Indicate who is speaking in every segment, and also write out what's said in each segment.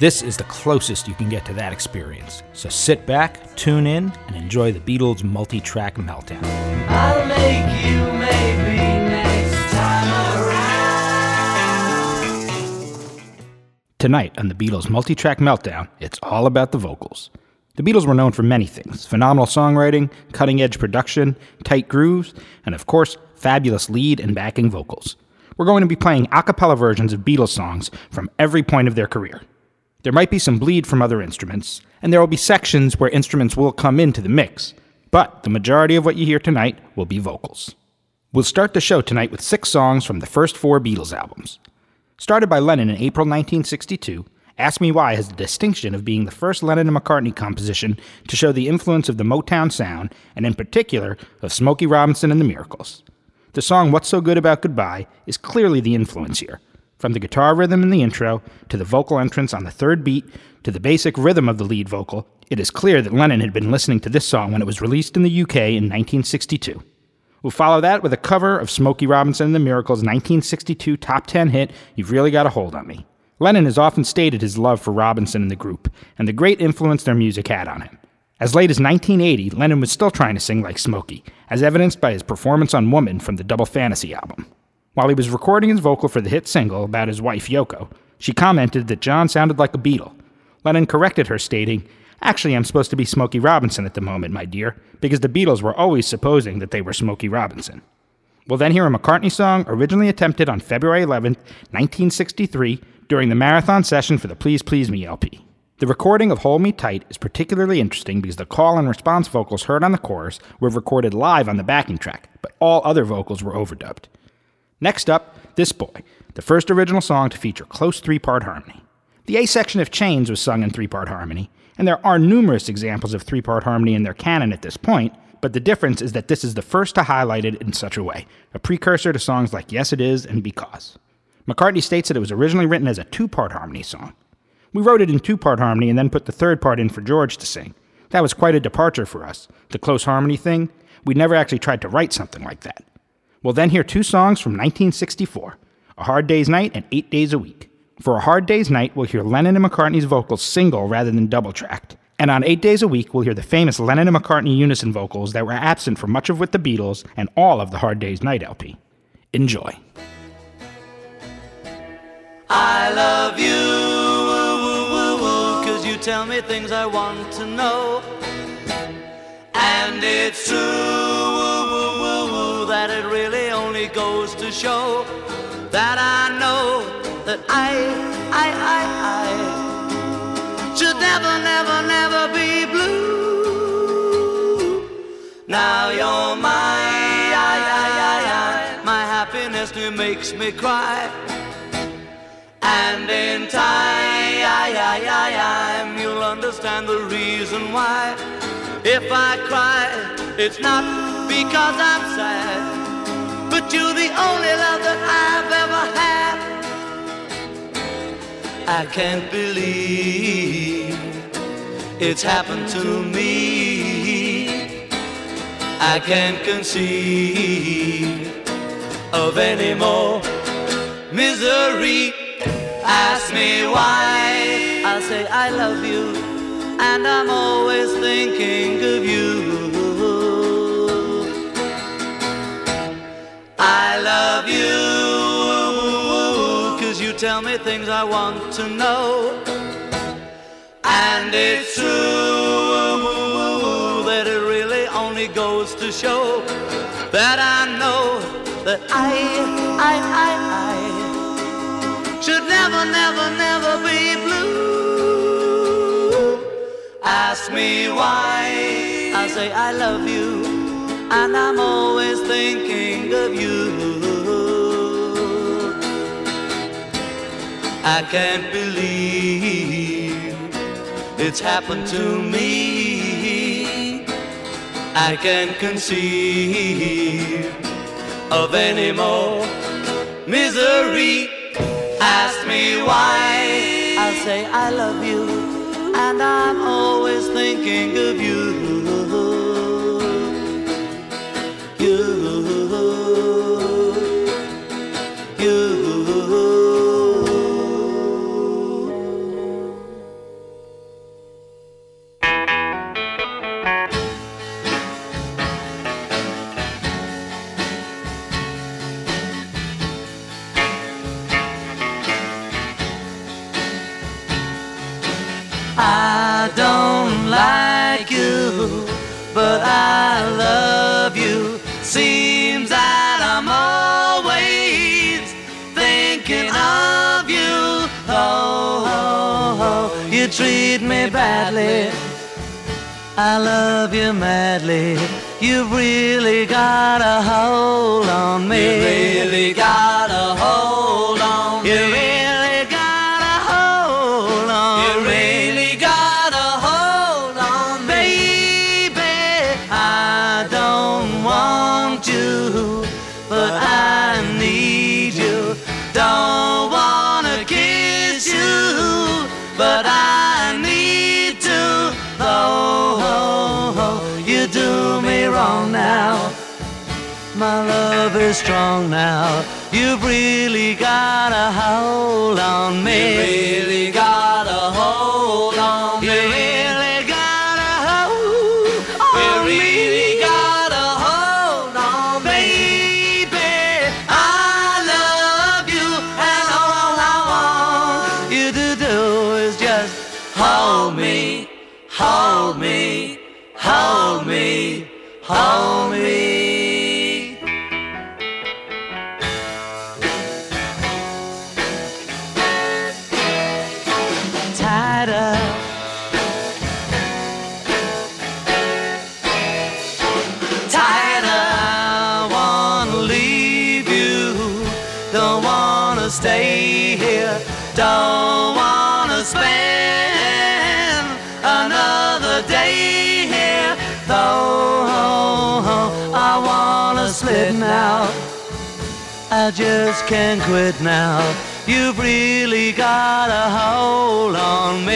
Speaker 1: This is the closest you can get to that experience. So sit back, tune in, and enjoy the Beatles' multi track meltdown. Tonight on the Beatles' multi track meltdown, it's all about the vocals. The Beatles were known for many things phenomenal songwriting, cutting edge production, tight grooves, and of course, fabulous lead and backing vocals. We're going to be playing a cappella versions of Beatles songs from every point of their career. There might be some bleed from other instruments, and there will be sections where instruments will come into the mix, but the majority of what you hear tonight will be vocals. We'll start the show tonight with six songs from the first four Beatles albums. Started by Lennon in April 1962, Ask Me Why has the distinction of being the first Lennon and McCartney composition to show the influence of the Motown sound, and in particular, of Smokey Robinson and the Miracles. The song What's So Good About Goodbye is clearly the influence here, from the guitar rhythm in the intro, to the vocal entrance on the third beat, to the basic rhythm of the lead vocal, it is clear that Lennon had been listening to this song when it was released in the UK in 1962. We'll follow that with a cover of Smokey Robinson and the Miracles' 1962 top 10 hit, You've Really Got a Hold on Me. Lennon has often stated his love for Robinson and the group, and the great influence their music had on him. As late as 1980, Lennon was still trying to sing like Smokey, as evidenced by his performance on Woman from the Double Fantasy album. While he was recording his vocal for the hit single about his wife Yoko, she commented that John sounded like a Beatle. Lennon corrected her, stating, Actually, I'm supposed to be Smokey Robinson at the moment, my dear, because the Beatles were always supposing that they were Smokey Robinson. We'll then hear a McCartney song originally attempted on February 11, 1963, during the marathon session for the Please Please Me LP. The recording of Hold Me Tight is particularly interesting because the call and response vocals heard on the chorus were recorded live on the backing track, but all other vocals were overdubbed. Next up, This Boy, the first original song to feature close three part harmony. The A section of Chains was sung in three part harmony, and there are numerous examples of three part harmony in their canon at this point, but the difference is that this is the first to highlight it in such a way, a precursor to songs like Yes It Is and Because. McCartney states that it was originally written as a two part harmony song. We wrote it in two part harmony and then put the third part in for George to sing. That was quite a departure for us. The close harmony thing, we never actually tried to write something like that. We'll then hear two songs from 1964 A Hard Day's Night and Eight Days a Week. For A Hard Day's Night, we'll hear Lennon and McCartney's vocals single rather than double tracked. And on Eight Days a Week, we'll hear the famous Lennon and McCartney unison vocals that were absent from much of With the Beatles and all of the Hard Day's Night LP. Enjoy. I love you, woo, woo, woo, cause you tell me things I want to know. And it's true show that I know that I, I, I, I should never, never, never be blue. Now you're my, I, I, I, I, my happiness new makes me cry. And in time, I, I, I, I, you'll understand the reason why. If I cry, it's not because I'm sad. You're the only love that I've ever had. I can't believe it's happened to me. I can't conceive of any more misery. Ask me why. I say I love you, and I'm always thinking of you. I love you, cause you tell me
Speaker 2: things I want to know. And it's true that it really only goes to show that I know that I, I, I, I should never, never, never be blue. Ask me why I say I love you and I'm always thinking of you. I can't believe it's happened to me. I can't conceive of any more misery. Ask me why. I'll say I love you, and I'm always thinking of you. I love you madly. You've really got a hold on me.
Speaker 3: You really got
Speaker 2: My love is strong now. You've really got a hold on me. quit now. You've really got a hold on me.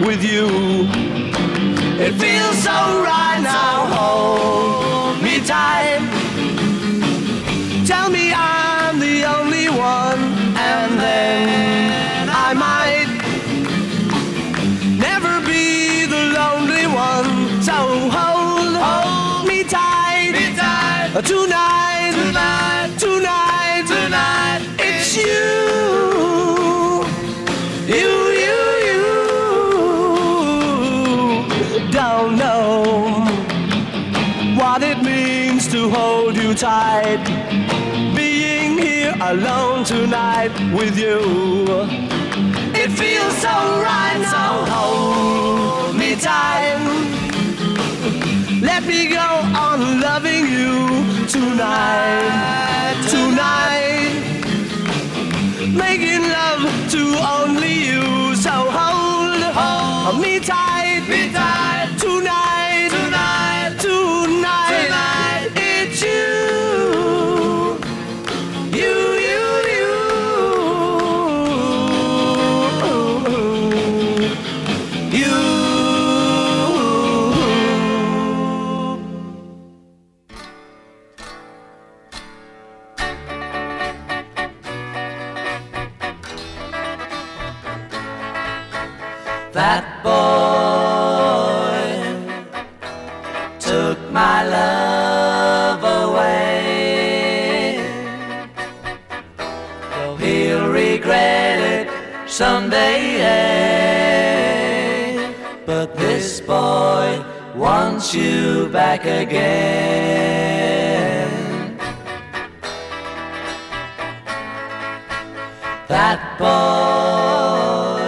Speaker 2: with you. It feels so right now. Hold me tight. Tell me I'm the only one, and then I might never be the lonely one. So hold, hold me tight, me
Speaker 3: tight.
Speaker 2: tonight. tonight. tide being here alone tonight with you. It feels so right, so hold me tight. Let me go on loving you
Speaker 3: tonight,
Speaker 2: tonight. Making love to only you, so hold, hold me tight,
Speaker 3: me tight.
Speaker 2: back again. That boy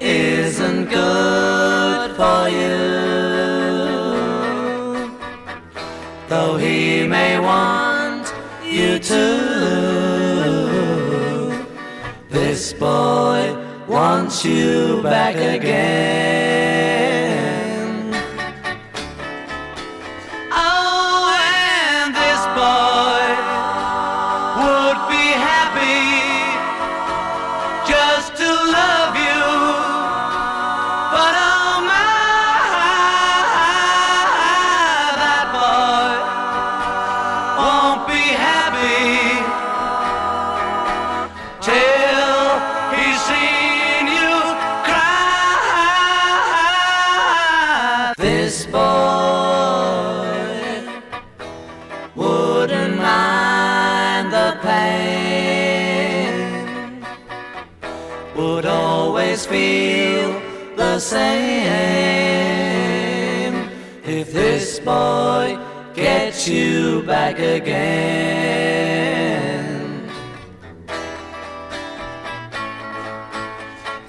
Speaker 2: isn't good for you, though he may want you to. This boy wants you back again. back again.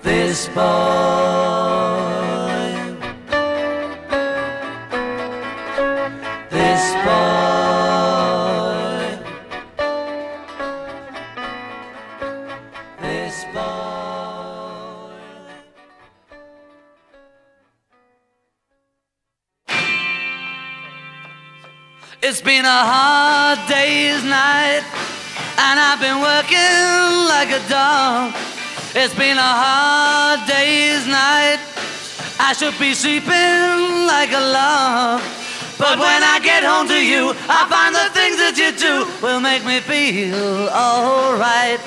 Speaker 2: This boy. a hard day's night, and I've been working like a dog. It's been a hard day's night. I should be sleeping like a log. But when I get home to you, I find the things that you do will make me feel alright.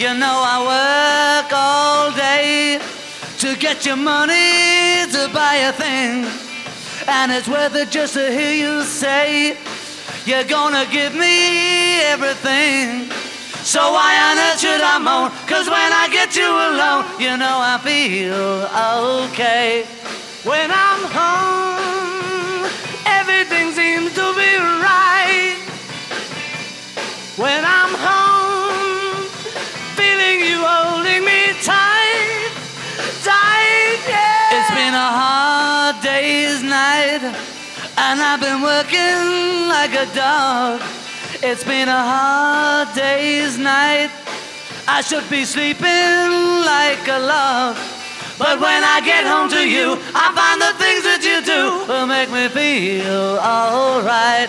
Speaker 2: You know I work all day to get your money to buy a thing. And it's worth it just to hear you say you're gonna give me everything. So why on earth should I moan? Cause when I get you alone, you know I feel okay. When I'm home, everything seems to be right. When I'm home, feeling you holding me tight, tight, yeah. It's been a hard day's night. And I've been working like a dog. It's been a hard day's night. I should be sleeping like a log. But when I get home to you, I find the things that you do will make me feel alright.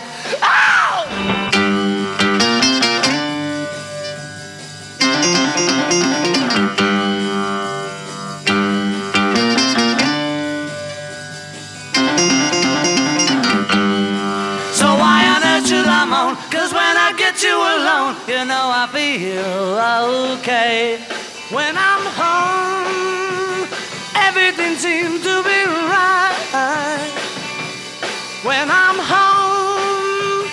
Speaker 2: you alone, you know I feel okay. When I'm home, everything seems to be right. When I'm home,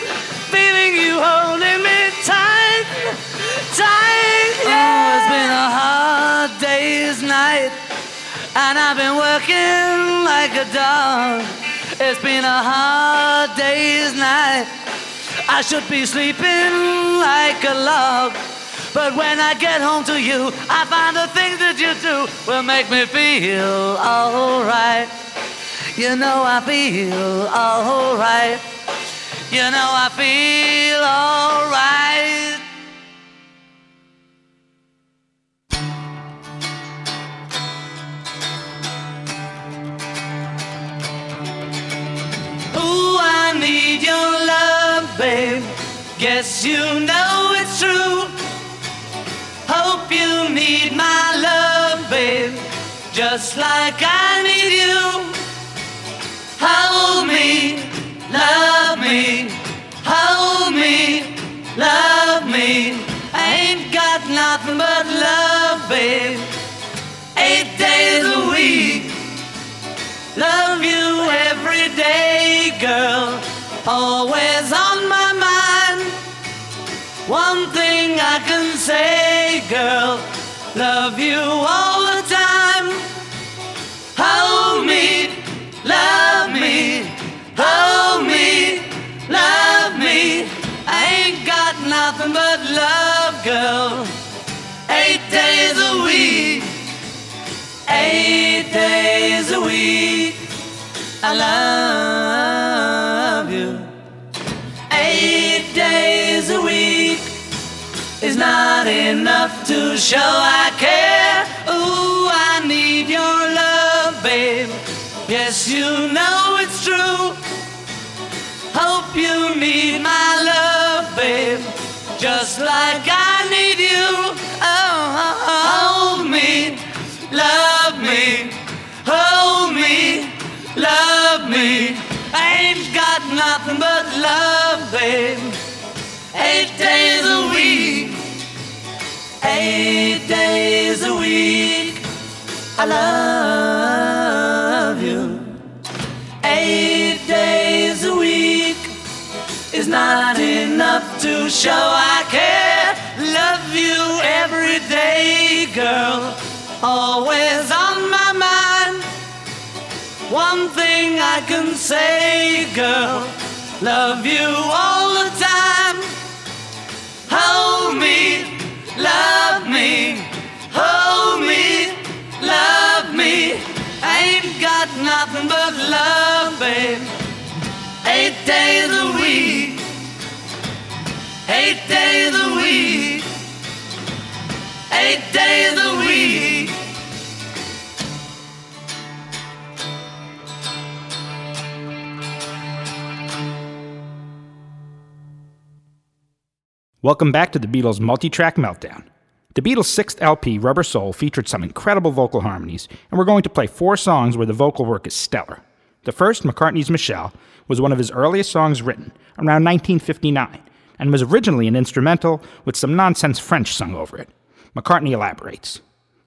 Speaker 2: feeling you holding me tight, tight. Oh, yeah. Oh, it's been a hard day's night, and I've been working like a dog. It's been a hard day's night. I should be sleeping like a log. But when I get home to you, I find the things that you do will make me feel alright. You know I feel alright. You know I feel alright. babe. Guess you know it's true. Hope you need my love, babe. Just like I need you. Hold me, love me. Hold me, love me. I ain't got nothing but love, babe. Eight days a week. Love you every day, girl. Always on. One thing I can say, girl, love you all the time. Hold me, love me, hold me, love me. I ain't got nothing but love, girl. Eight days a week, eight days a week. I love. is not enough to show I care. Ooh, I need your love, babe. Yes, you know it's true. Hope you need my love, babe. Just like I need you. Oh, hold me, love me, hold me, love me. I ain't got nothing but love, babe. Eight days a week eight days a week. I love you. Eight days a week is not enough to show I care. Love you every day, girl. Always on my mind. One thing I can say, girl. Love you all the time. nothing but love, babe. Eight days a week. Eight days a week. Eight days a week.
Speaker 1: Welcome back to the Beatles' multi track meltdown. The Beatles' sixth LP, Rubber Soul, featured some incredible vocal harmonies, and we're going to play four songs where the vocal work is stellar. The first, McCartney's Michelle, was one of his earliest songs written, around 1959, and was originally an instrumental with some nonsense French sung over it. McCartney elaborates.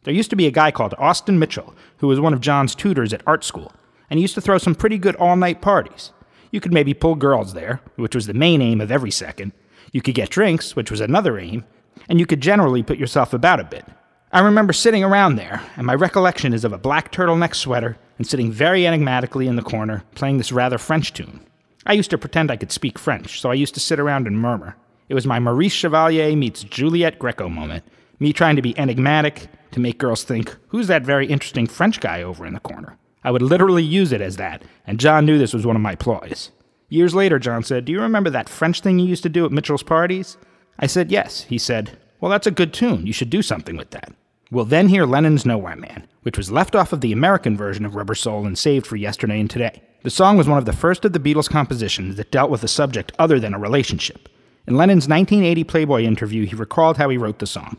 Speaker 1: There used to be a guy called Austin Mitchell, who was one of John's tutors at art school, and he used to throw some pretty good all night parties. You could maybe pull girls there, which was the main aim of every second. You could get drinks, which was another aim, and you could generally put yourself about a bit. I remember sitting around there, and my recollection is of a black turtleneck sweater and sitting very enigmatically in the corner playing this rather French tune. I used to pretend I could speak French, so I used to sit around and murmur. It was my Maurice Chevalier meets Juliet Greco moment, me trying to be enigmatic to make girls think, who's that very interesting French guy over in the corner? I would literally use it as that, and John knew this was one of my ploys. Years later, John said, Do you remember that French thing you used to do at Mitchell's parties? I said, Yes. He said, Well, that's a good tune. You should do something with that. We'll then hear Lennon's Nowhere Man, which was left off of the American version of Rubber Soul and saved for yesterday and today. The song was one of the first of the Beatles' compositions that dealt with a subject other than a relationship. In Lennon's 1980 Playboy interview, he recalled how he wrote the song.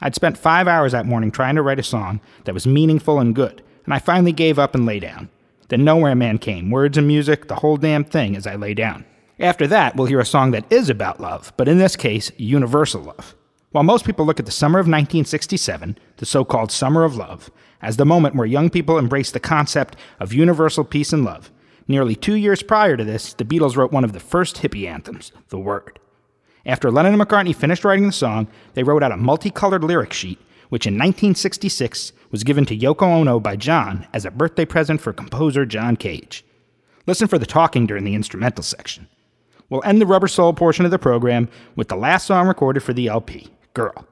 Speaker 1: I'd spent five hours that morning trying to write a song that was meaningful and good, and I finally gave up and lay down. Then Nowhere Man came, words and music, the whole damn thing as I lay down. After that, we'll hear a song that is about love, but in this case, universal love. While most people look at the summer of 1967, the so called Summer of Love, as the moment where young people embraced the concept of universal peace and love, nearly two years prior to this, the Beatles wrote one of the first hippie anthems, The Word. After Lennon and McCartney finished writing the song, they wrote out a multicolored lyric sheet, which in 1966 was given to Yoko Ono by John as a birthday present for composer John Cage. Listen for the talking during the instrumental section. We'll end the rubber soul portion of the program with the last song recorded for the LP, Girl.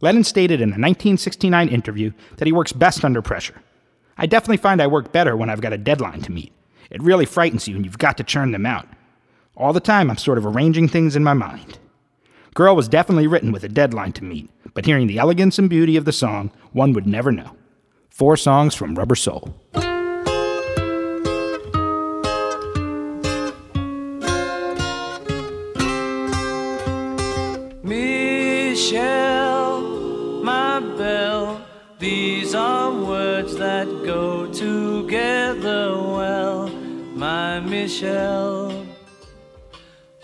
Speaker 1: Lennon stated in a 1969 interview that he works best under pressure. I definitely find I work better when I've got a deadline to meet. It really frightens you and you've got to churn them out. All the time, I'm sort of arranging things in my mind. Girl was definitely written with a deadline to meet, but hearing the elegance and beauty of the song, one would never know. Four songs from Rubber Soul.
Speaker 2: Michel,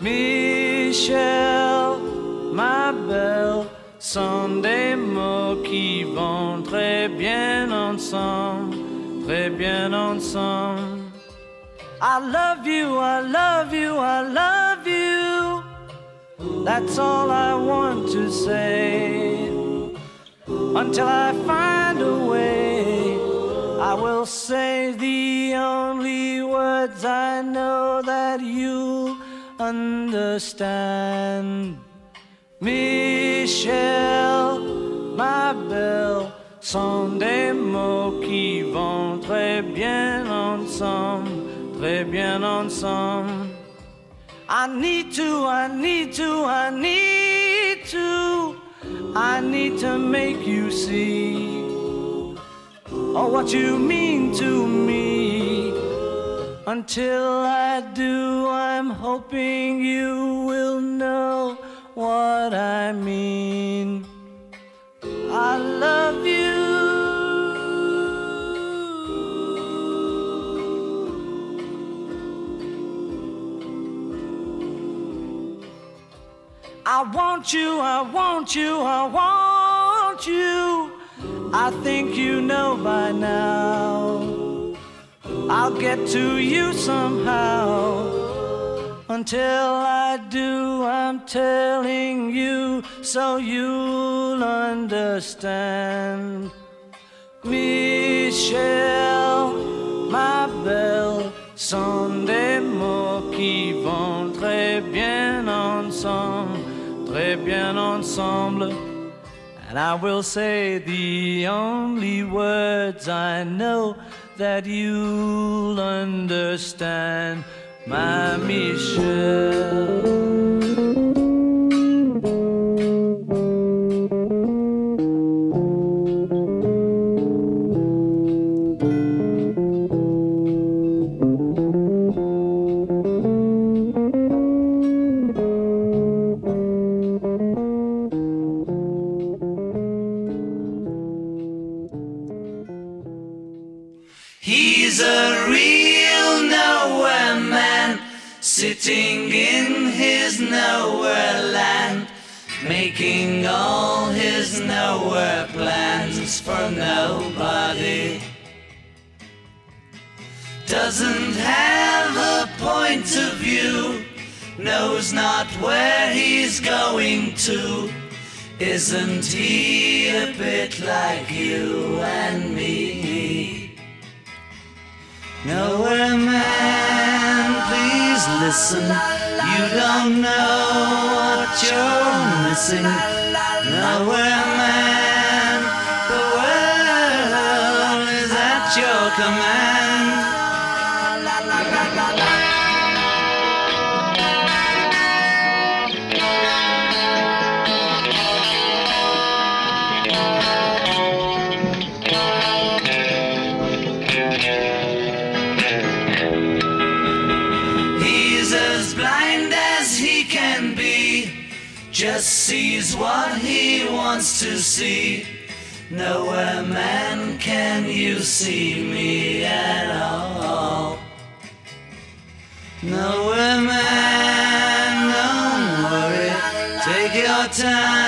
Speaker 2: Michelle ma belle, sont des mots qui vont très bien ensemble, très bien ensemble. I love you, I love you, I love you. That's all I want to say until I find a way. I will say the only words I know that you'll understand. Michel, ma belle, sont des mots qui vont très bien ensemble, très bien ensemble. I need to, I need to, I need to, I need to make you see or what you mean to me. Until I do, I'm hoping you will know what I mean. I love you. I want you, I want you, I want you. I think you know by now. I'll get to you somehow. Until I do, I'm telling you so you'll understand. Michelle, ma belle, sont des mots qui vont très bien ensemble, très bien ensemble. And I will say the only words I know that you'll understand, my Michelle. his nowhere land, making all his nowhere plans for nobody. Doesn't have a point of view, knows not where he's going to. Isn't he a bit like you and me? Nowhere man, please listen. You don't know what you're missing. Nowhere, man. The world is at your command. what he wants to see. Nowhere, man, can you see me at all. Nowhere, man, don't worry, take your time.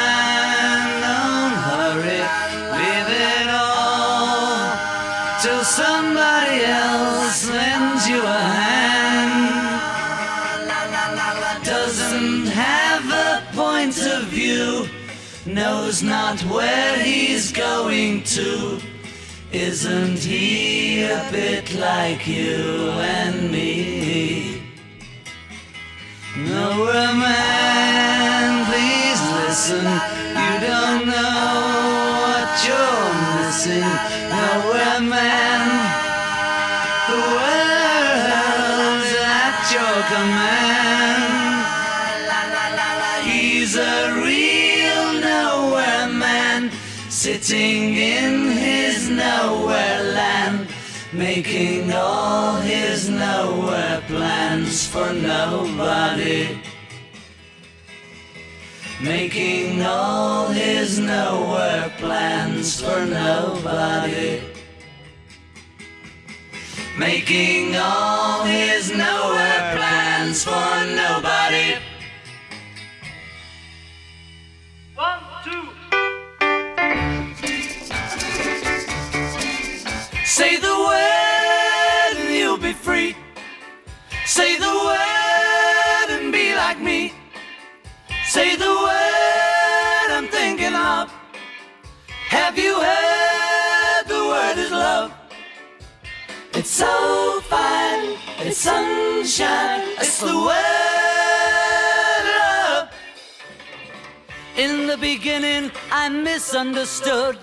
Speaker 2: knows not where he's going to. Isn't he a bit like you and me? No man, please listen. You don't know what you're missing. No man, the world's at your command. sitting in his nowhere land, making all his nowhere plans for nobody. Making all his nowhere plans for nobody. Making all his nowhere plans for nobody.
Speaker 4: Say the word and be like me. Say the word I'm thinking of. Have you heard the word is love? It's so fine, it's sunshine, it's the word love. In the beginning, I misunderstood.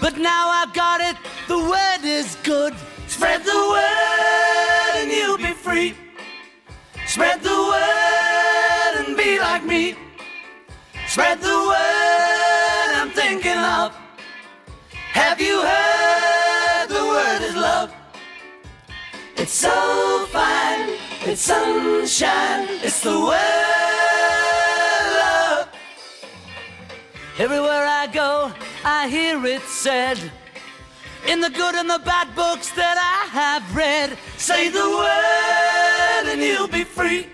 Speaker 4: But now I've got it, the word is good. Spread the word and you'll be free. Spread the word and be like me. Spread the word I'm thinking of. Have you heard the word is love? It's so fine, it's sunshine, it's the word love. Everywhere I go, I hear it said in the good and the bad books that I have read. Say the word and you'll be free.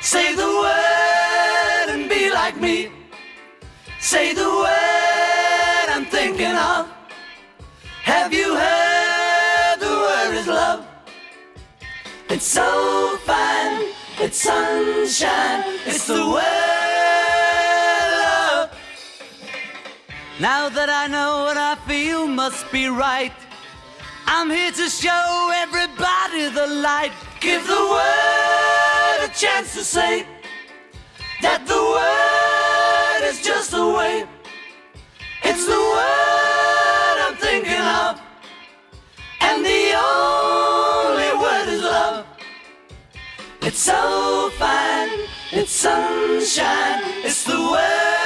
Speaker 4: Say the word and be like me. Say the word I'm thinking of. Have you heard the word is love? It's so fine, it's sunshine, it's the word. Now that I know what I feel must be right, I'm here to show everybody the light. Give the world a chance to say that the word is just the way. It's the word I'm thinking of, and the only word is love. It's so fine, it's sunshine, it's the word.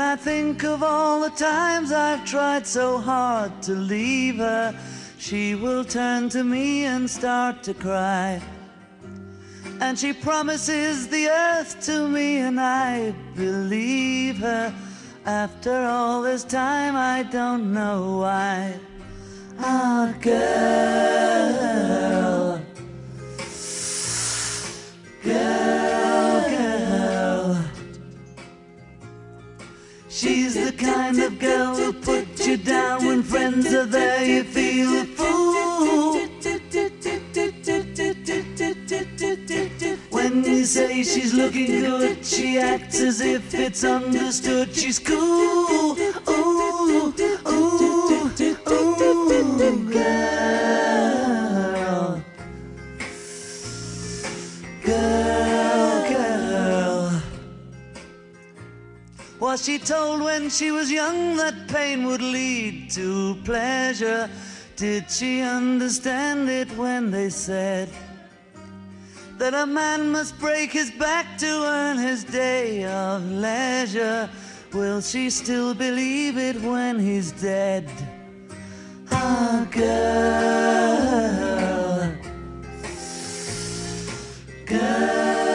Speaker 4: When I think of all the times I've tried so hard to leave her, she will turn to me and start to cry. And she promises the earth to me, and I believe her. After all this time, I don't know why. Our ah, girl, girl. She's the kind of girl who puts put you down when friends are there, you feel a fool. When you say she's looking good, she acts as if it's understood. She's cool. Ooh, ooh, ooh, girl. was she told when she was young that pain would lead to pleasure? Did she understand it when they said that a man must break his back to earn his day of leisure? Will she still believe it when he's dead? Ah, girl, girl.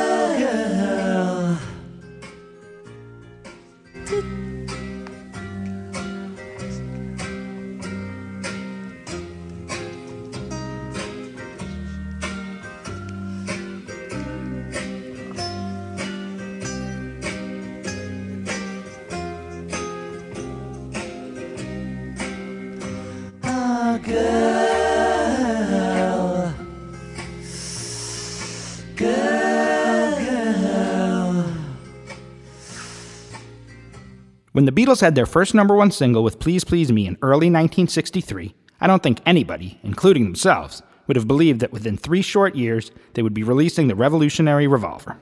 Speaker 1: When the Beatles had their first number one single with Please Please Me in early 1963, I don't think anybody, including themselves, would have believed that within three short years they would be releasing the revolutionary Revolver.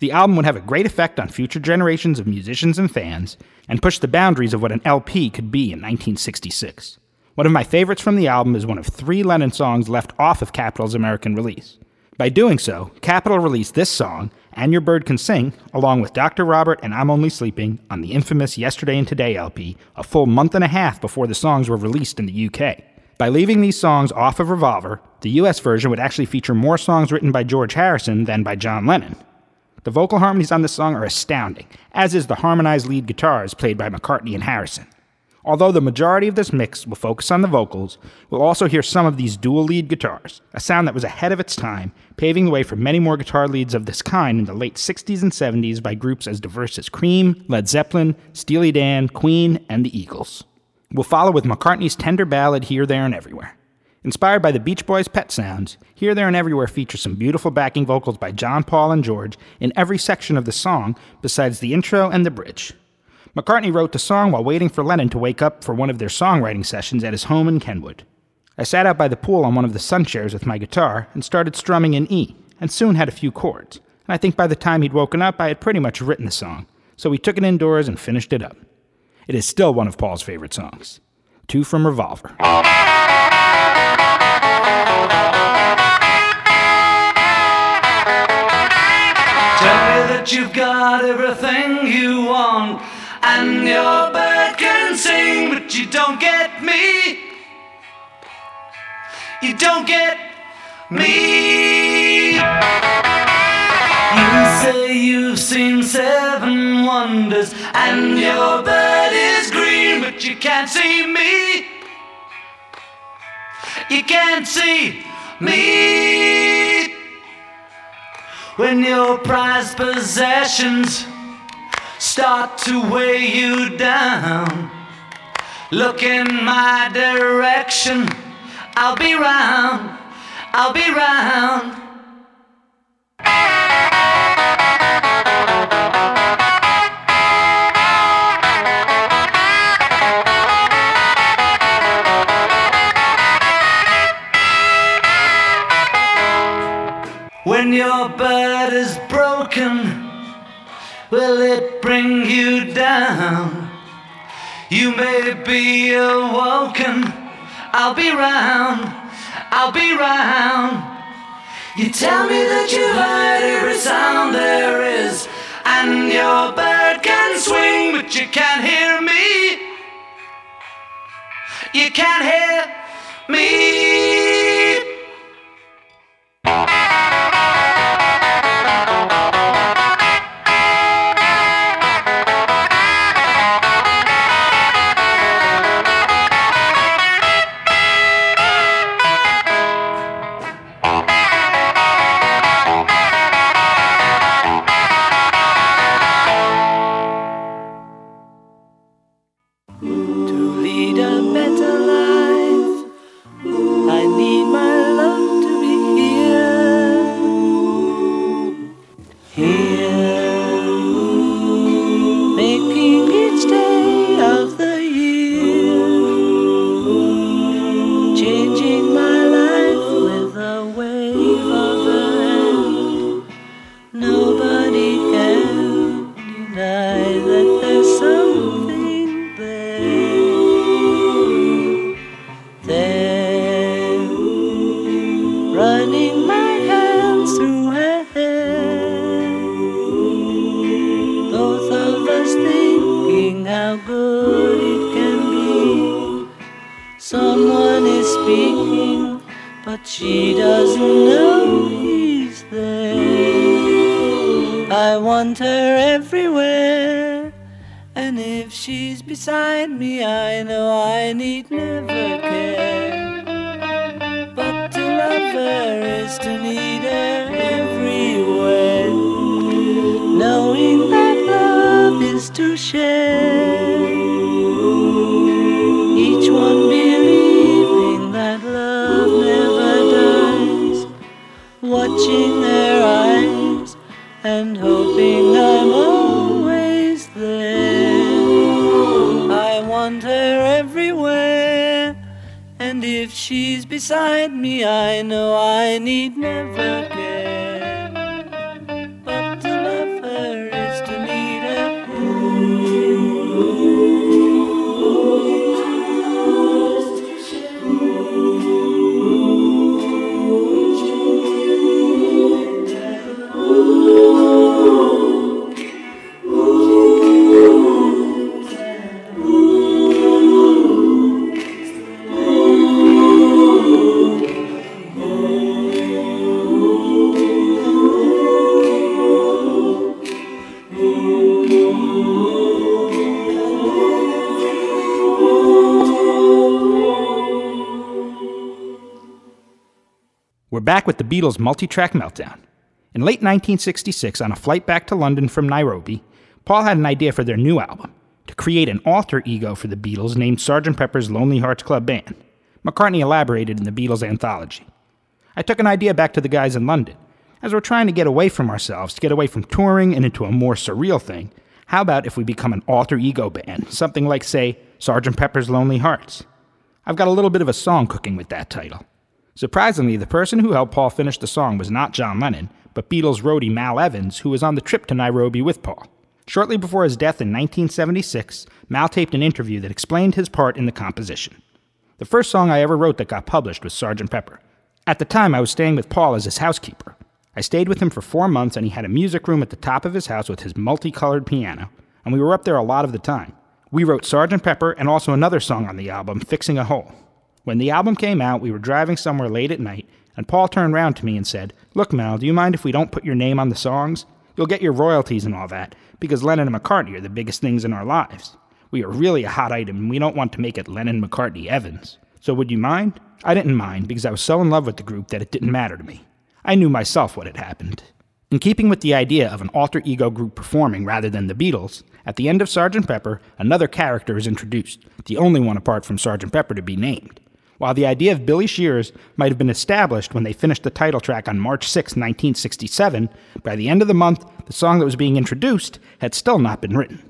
Speaker 1: The album would have a great effect on future generations of musicians and fans, and push the boundaries of what an LP could be in 1966. One of my favorites from the album is one of three Lennon songs left off of Capitol's American release. By doing so, Capitol released this song and Your Bird Can Sing, along with Dr. Robert and I'm Only Sleeping on the infamous Yesterday and Today LP, a full month and a half before the songs were released in the UK. By leaving these songs off of Revolver, the US version would actually feature more songs written by George Harrison than by John Lennon. The vocal harmonies on this song are astounding, as is the harmonized lead guitars played by McCartney and Harrison. Although the majority of this mix will focus on the vocals, we'll also hear some of these dual lead guitars, a sound that was ahead of its time, paving the way for many more guitar leads of this kind in the late 60s and 70s by groups as diverse as Cream, Led Zeppelin, Steely Dan, Queen, and the Eagles. We'll follow with McCartney's tender ballad Here, There, and Everywhere. Inspired by the Beach Boys' pet sounds, Here, There, and Everywhere features some beautiful backing vocals by John, Paul, and George in every section of the song besides the intro and the bridge. McCartney wrote the song while waiting for Lennon to wake up for one of their songwriting sessions at his home in Kenwood. I sat out by the pool on one of the sun chairs with my guitar and started strumming an E, and soon had a few chords. And I think by the time he'd woken up, I had pretty much written the song, so we took it indoors and finished it up. It is still one of Paul's favorite songs. Two from Revolver. Tell
Speaker 5: me that you've got everything you want. And your bird can sing, but you don't get me. You don't get me. You say you've seen seven wonders, and your bird is green, but you can't see me. You can't see me when your prized possessions start to weigh you down. Look in my direction, I'll be round, I'll be round. When your bird is broken will it bring you down? You may be awoken, I'll be round, I'll be round. You tell me that you've heard every sound there is, and your bird can swing, but you can't hear me. You can't hear me.
Speaker 6: Someone is speaking, but she doesn't know he's there. I want her everywhere, and if she's beside me, I know I need never care. But to love her is to need her everywhere, knowing that love is to share. catching their eyes and hoping I'm always there. I want her everywhere, and if she's beside me, I know I need never.
Speaker 1: We're back with the Beatles' multi track meltdown. In late 1966, on a flight back to London from Nairobi, Paul had an idea for their new album to create an alter ego for the Beatles named Sgt. Pepper's Lonely Hearts Club Band. McCartney elaborated in the Beatles anthology. I took an idea back to the guys in London. As we're trying to get away from ourselves, to get away from touring and into a more surreal thing, how about if we become an alter ego band? Something like, say, Sgt. Pepper's Lonely Hearts. I've got a little bit of a song cooking with that title. Surprisingly, the person who helped Paul finish the song was not John Lennon, but Beatles roadie Mal Evans, who was on the trip to Nairobi with Paul. Shortly before his death in 1976, Mal taped an interview that explained his part in the composition. The first song I ever wrote that got published was Sgt. Pepper. At the time, I was staying with Paul as his housekeeper. I stayed with him for four months, and he had a music room at the top of his house with his multicolored piano, and we were up there a lot of the time. We wrote Sgt. Pepper and also another song on the album, Fixing a Hole. When the album came out, we were driving somewhere late at night, and Paul turned round to me and said, Look, Mal, do you mind if we don't put your name on the songs? You'll get your royalties and all that, because Lennon and McCartney are the biggest things in our lives. We are really a hot item, and we don't want to make it Lennon McCartney Evans. So would you mind? I didn't mind, because I was so in love with the group that it didn't matter to me. I knew myself what had happened. In keeping with the idea of an alter ego group performing rather than the Beatles, at the end of Sgt. Pepper, another character is introduced, the only one apart from Sgt. Pepper to be named. While the idea of Billy Shears might have been established when they finished the title track on March 6, 1967, by the end of the month, the song that was being introduced had still not been written.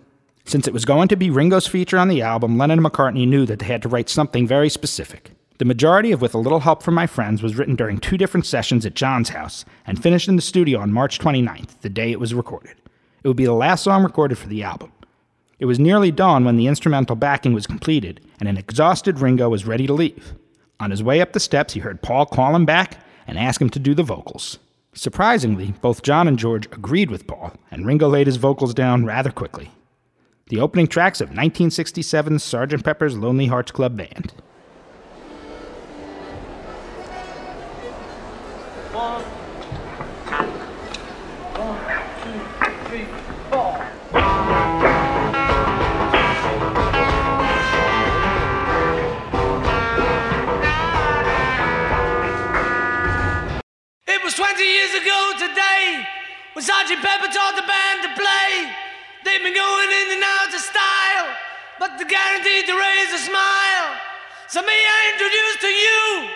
Speaker 1: Since it was going to be Ringo's feature on the album, Lennon and McCartney knew that they had to write something very specific. The majority of With a Little Help from My Friends was written during two different sessions at John's house and finished in the studio on March 29th, the day it was recorded. It would be the last song recorded for the album. It was nearly dawn when the instrumental backing was completed, and an exhausted Ringo was ready to leave. On his way up the steps, he heard Paul call him back and ask him to do the vocals. Surprisingly, both John and George agreed with Paul, and Ringo laid his vocals down rather quickly. The opening tracks of 1967's Sgt. Pepper's Lonely Hearts Club Band.
Speaker 7: today was Sergeant Pepper taught the band to play. They've been going in and out of style, but they're guaranteed to raise a smile. So may I introduce to you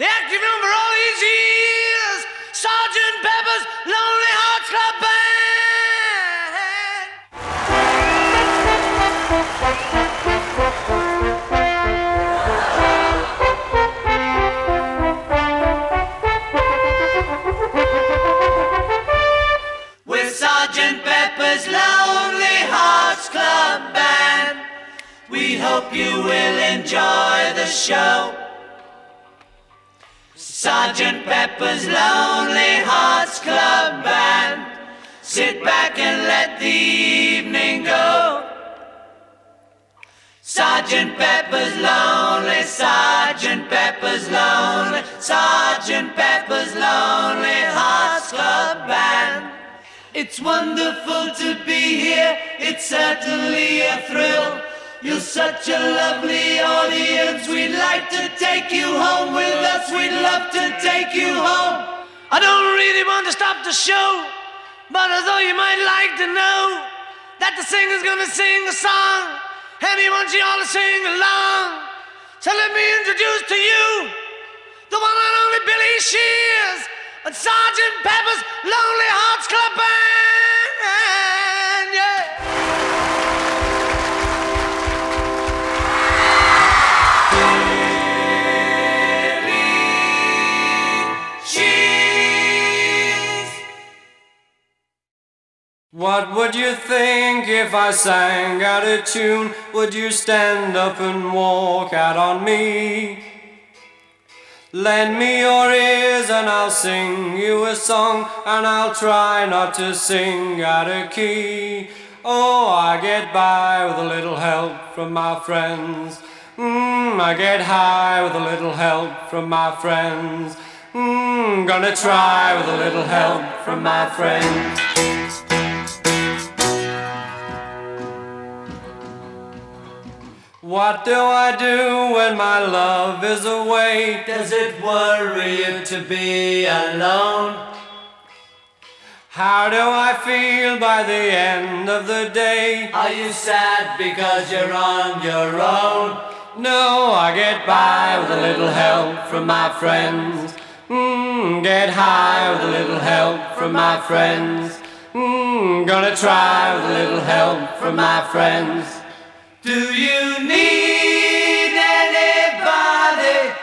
Speaker 7: the active member all these years, Sergeant Pepper's Lonely Hearts Club Band.
Speaker 8: Pepper's Lonely Hearts Club Band. We hope you will enjoy the show. Sergeant Pepper's Lonely Hearts Club Band. Sit back and let the evening go. Sergeant Pepper's lonely, Sergeant Pepper's lonely, Sergeant Pepper's lonely Hearts Club Band. It's wonderful to be here, it's certainly a thrill. You're such a lovely audience, we'd like to take you home with us, we'd love to take you home. I
Speaker 7: don't really want to stop the show, but I thought you might like to know that the singer's gonna sing a song, and he wants you all to sing along. So let me introduce to you the one and only Billy Shears and Sergeant Pepper's Lonely Hearts Club Band. Yeah. Billy
Speaker 9: What would you think if I sang out of tune? Would you stand up and walk out on me? Lend me your ears and I'll sing you a song And I'll try not to sing out of key Oh, I get by with a little help from my friends Mmm, I get high with a little help from my friends Mmm, gonna try with a little help from my friends What do I do when my love is away?
Speaker 8: Does it worry you to be alone?
Speaker 9: How do I feel by the end of the day?
Speaker 8: Are you sad because you're on your own?
Speaker 9: No, I get by with a little help from my friends. Mmm, get high with a little help from my friends. hmm gonna try with a little help from my friends.
Speaker 8: Do you need anybody?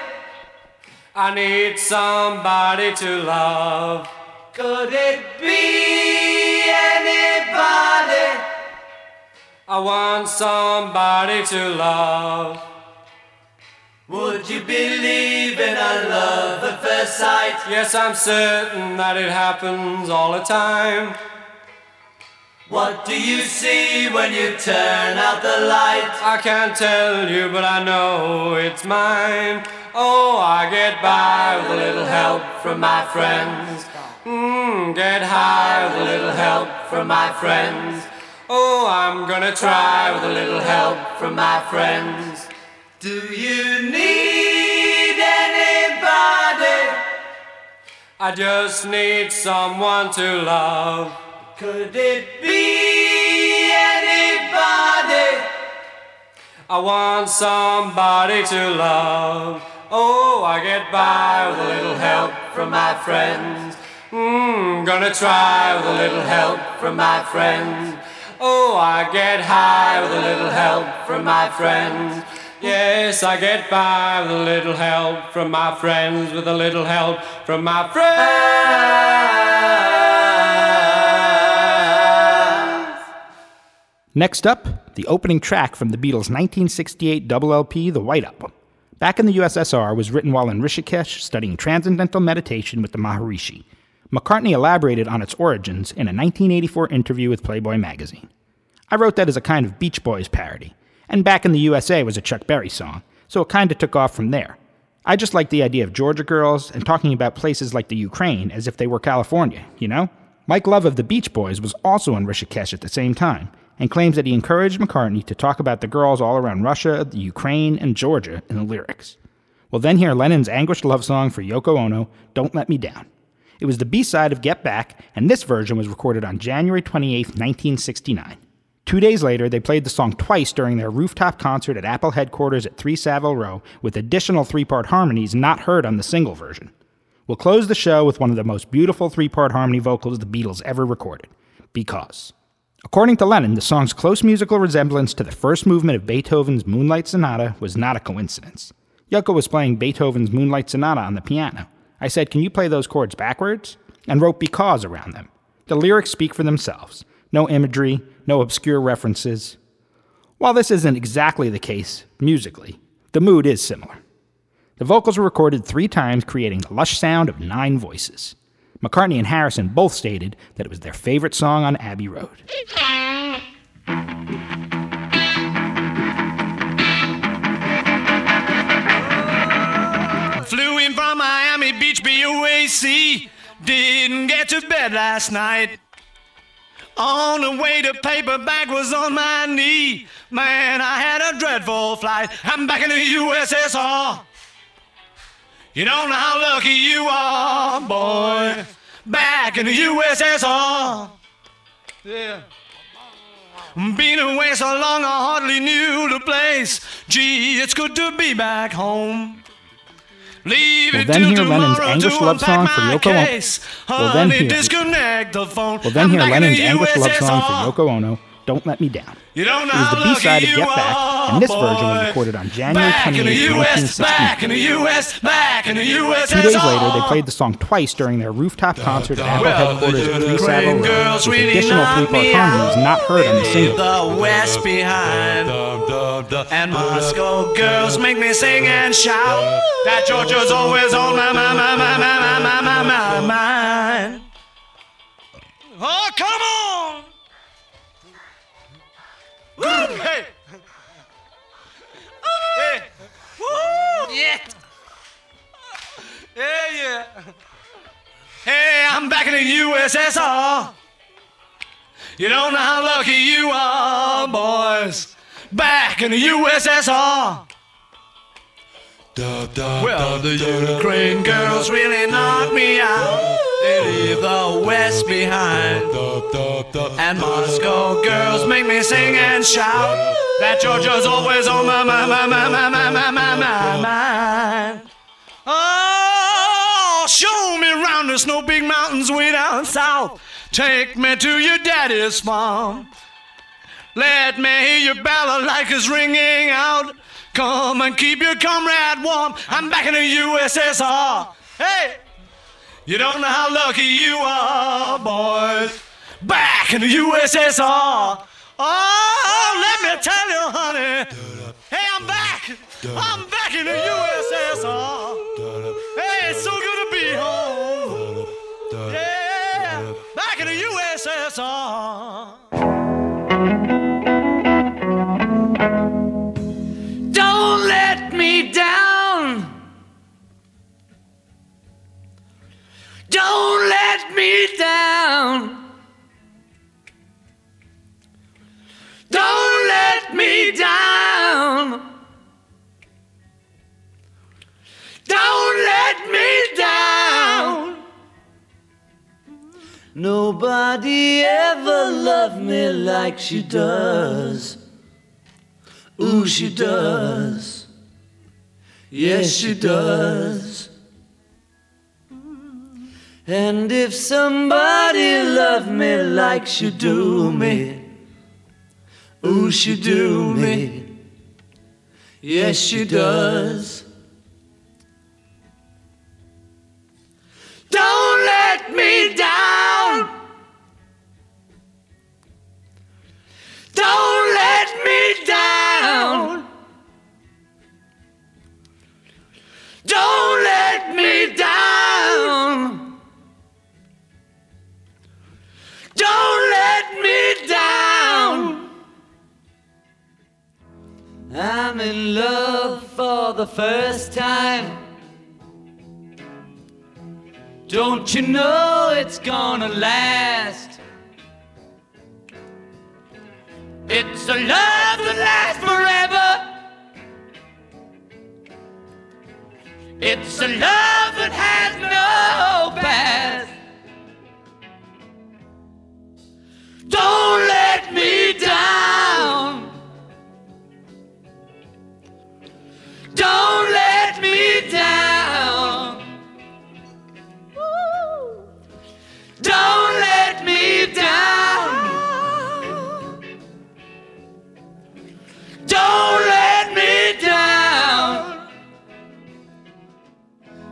Speaker 9: I need somebody to love.
Speaker 8: Could it be anybody?
Speaker 9: I want somebody to love.
Speaker 8: Would you believe in a love at first sight?
Speaker 9: Yes, I'm certain that it happens all the time.
Speaker 8: What do you see when you turn out the light?
Speaker 9: I can't tell you, but I know it's mine. Oh, I get by with a little help from my friends. Mmm, get high with a little help from my friends. Oh, I'm gonna try with a little help from my friends.
Speaker 8: Do you need anybody?
Speaker 9: I just need someone to love
Speaker 8: could it be anybody? I
Speaker 9: want somebody to love. Oh, I get by with a little help from my friends. Mmm, gonna try with a little help from my friends. Oh, I get high with a little help from my friends. Yes, I get by with a little help from my friends, with a little help from my friends.
Speaker 1: Next up, the opening track from the Beatles' 1968 double LP, The White Album. Back in the USSR was written while in Rishikesh studying transcendental meditation with the Maharishi. McCartney elaborated on its origins in a 1984 interview with Playboy magazine. I wrote that as a kind of Beach Boys parody, and Back in the USA was a Chuck Berry song, so it kinda took off from there. I just like the idea of Georgia girls and talking about places like the Ukraine as if they were California, you know? Mike Love of the Beach Boys was also in Rishikesh at the same time, and claims that he encouraged McCartney to talk about the girls all around Russia, the Ukraine, and Georgia in the lyrics. We'll then hear Lennon's anguished love song for Yoko Ono, Don't Let Me Down. It was the B side of Get Back, and this version was recorded on January 28, 1969. Two days later, they played the song twice during their rooftop concert at Apple headquarters at 3 Savile Row, with additional three part harmonies not heard on the single version. We'll close the show with one of the most beautiful three part harmony vocals the Beatles ever recorded Because. According to Lennon, the song's close musical resemblance to the first movement of Beethoven's Moonlight Sonata was not a coincidence. Yoko was playing Beethoven's Moonlight Sonata on the piano. I said, Can you play those chords backwards? and wrote because around them. The lyrics speak for themselves no imagery, no obscure references. While this isn't exactly the case musically, the mood is similar. The vocals were recorded three times, creating the lush sound of nine voices. McCartney and Harrison both stated that it was their favorite song on Abbey Road.
Speaker 10: Flew in from Miami Beach, BOAC. Didn't get to bed last night. On the way to paperback was on my knee. Man, I had a dreadful flight. I'm back in the USSR. You don't know how lucky you are, boy, back in the USSR. Yeah. Been away so long I hardly knew the place. Gee, it's good to be back home.
Speaker 1: Leave we'll then hear Lennon's anguish love song for Yoko Ono. We'll then hear, we'll then hear Lennon's anguish love song for Yoko Ono don't Let Me Down. You don't know it was the B side of Get Back, and this boy. version was recorded on January 28, 1916. US, US, Two days later, they played the song twice during their rooftop concert at Apple well, headquarters at Three Savile Row, with additional three-part harmonies not heard on the single. The West behind, and Moscow girls make me sing and shout that Georgia's always on my, my, my, my, my, my, my, my, my mind.
Speaker 10: Hey! Hey! Yeah! Yeah, yeah. Hey, I'm back in the USSR. You don't know how lucky you are, boys. Back in the USSR. well, the Ukraine girls really knocked me out. They leave the West behind. And Moscow girls make me sing and shout that Georgia's always on my, my, my, my, my, my, my, my, my mind. Oh, show me round the snow big mountains way down south. Take me to your daddy's farm. Let me hear your ballad like it's ringing out. Come and keep your comrade warm. I'm back in the USSR. Hey! You don't know how lucky you are, boys. Back in the USSR. Oh, let me tell you, honey. Hey, I'm back. I'm back in the USSR.
Speaker 11: Don't let me down. Don't let me down. Don't let me down.
Speaker 12: Nobody ever loved me like she does. Ooh, she does. Yes, she does. And if somebody loved me like she do me, ooh, she do me. Yes, she does.
Speaker 11: Don't let me down. Don't let me down. Don't
Speaker 13: I'm in love for the first time. Don't you know it's gonna last? It's a love that lasts forever. It's a love that has no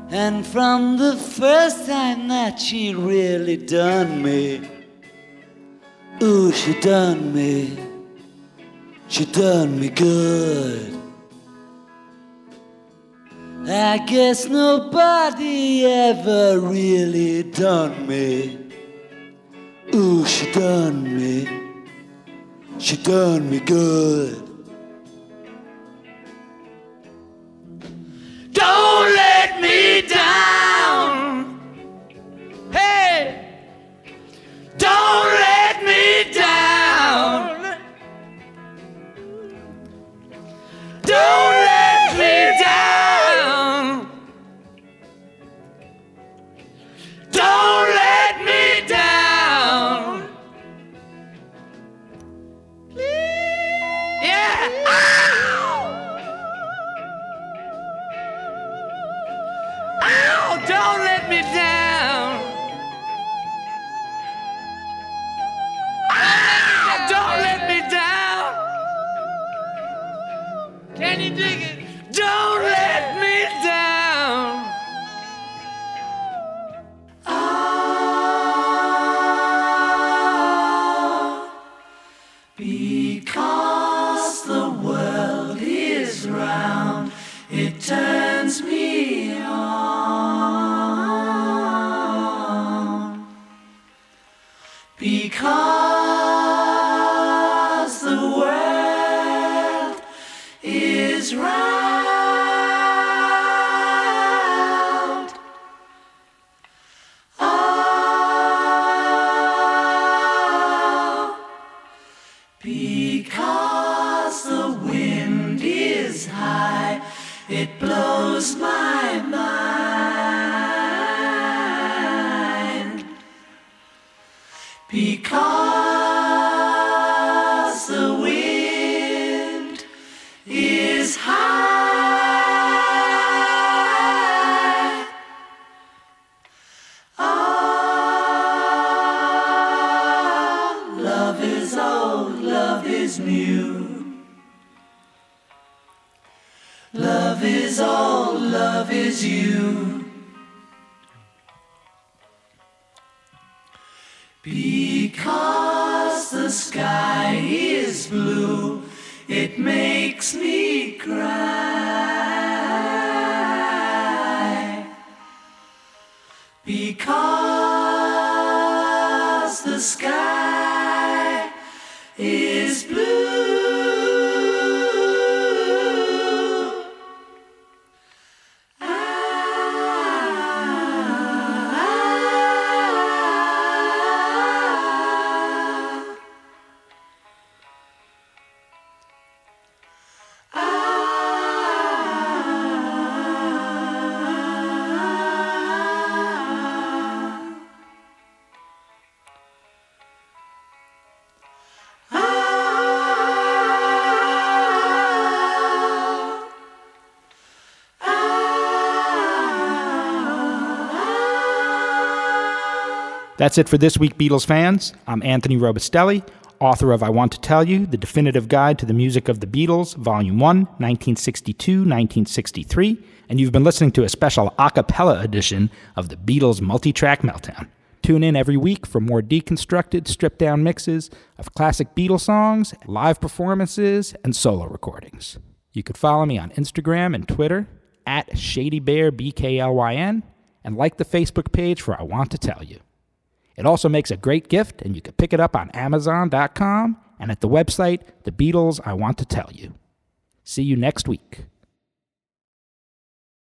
Speaker 12: And from the first time that she really done me, ooh, she done me, she done me good. I guess nobody ever really done me. Ooh, she done me. She done me good.
Speaker 11: die.
Speaker 14: Because the sky is blue, it makes me cry.
Speaker 1: That's it for this week, Beatles fans. I'm Anthony Robustelli, author of I Want to Tell You, The Definitive Guide to the Music of the Beatles, Volume 1, 1962 1963, and you've been listening to a special a cappella edition of the Beatles multi-track Meltdown. Tune in every week for more deconstructed, stripped down mixes of classic Beatles songs, live performances, and solo recordings. You could follow me on Instagram and Twitter at ShadyBearBKLYN and like the Facebook page for I Want to Tell You. It also makes a great gift, and you can pick it up on Amazon.com and at the website, The Beatles I Want to Tell You. See you next week.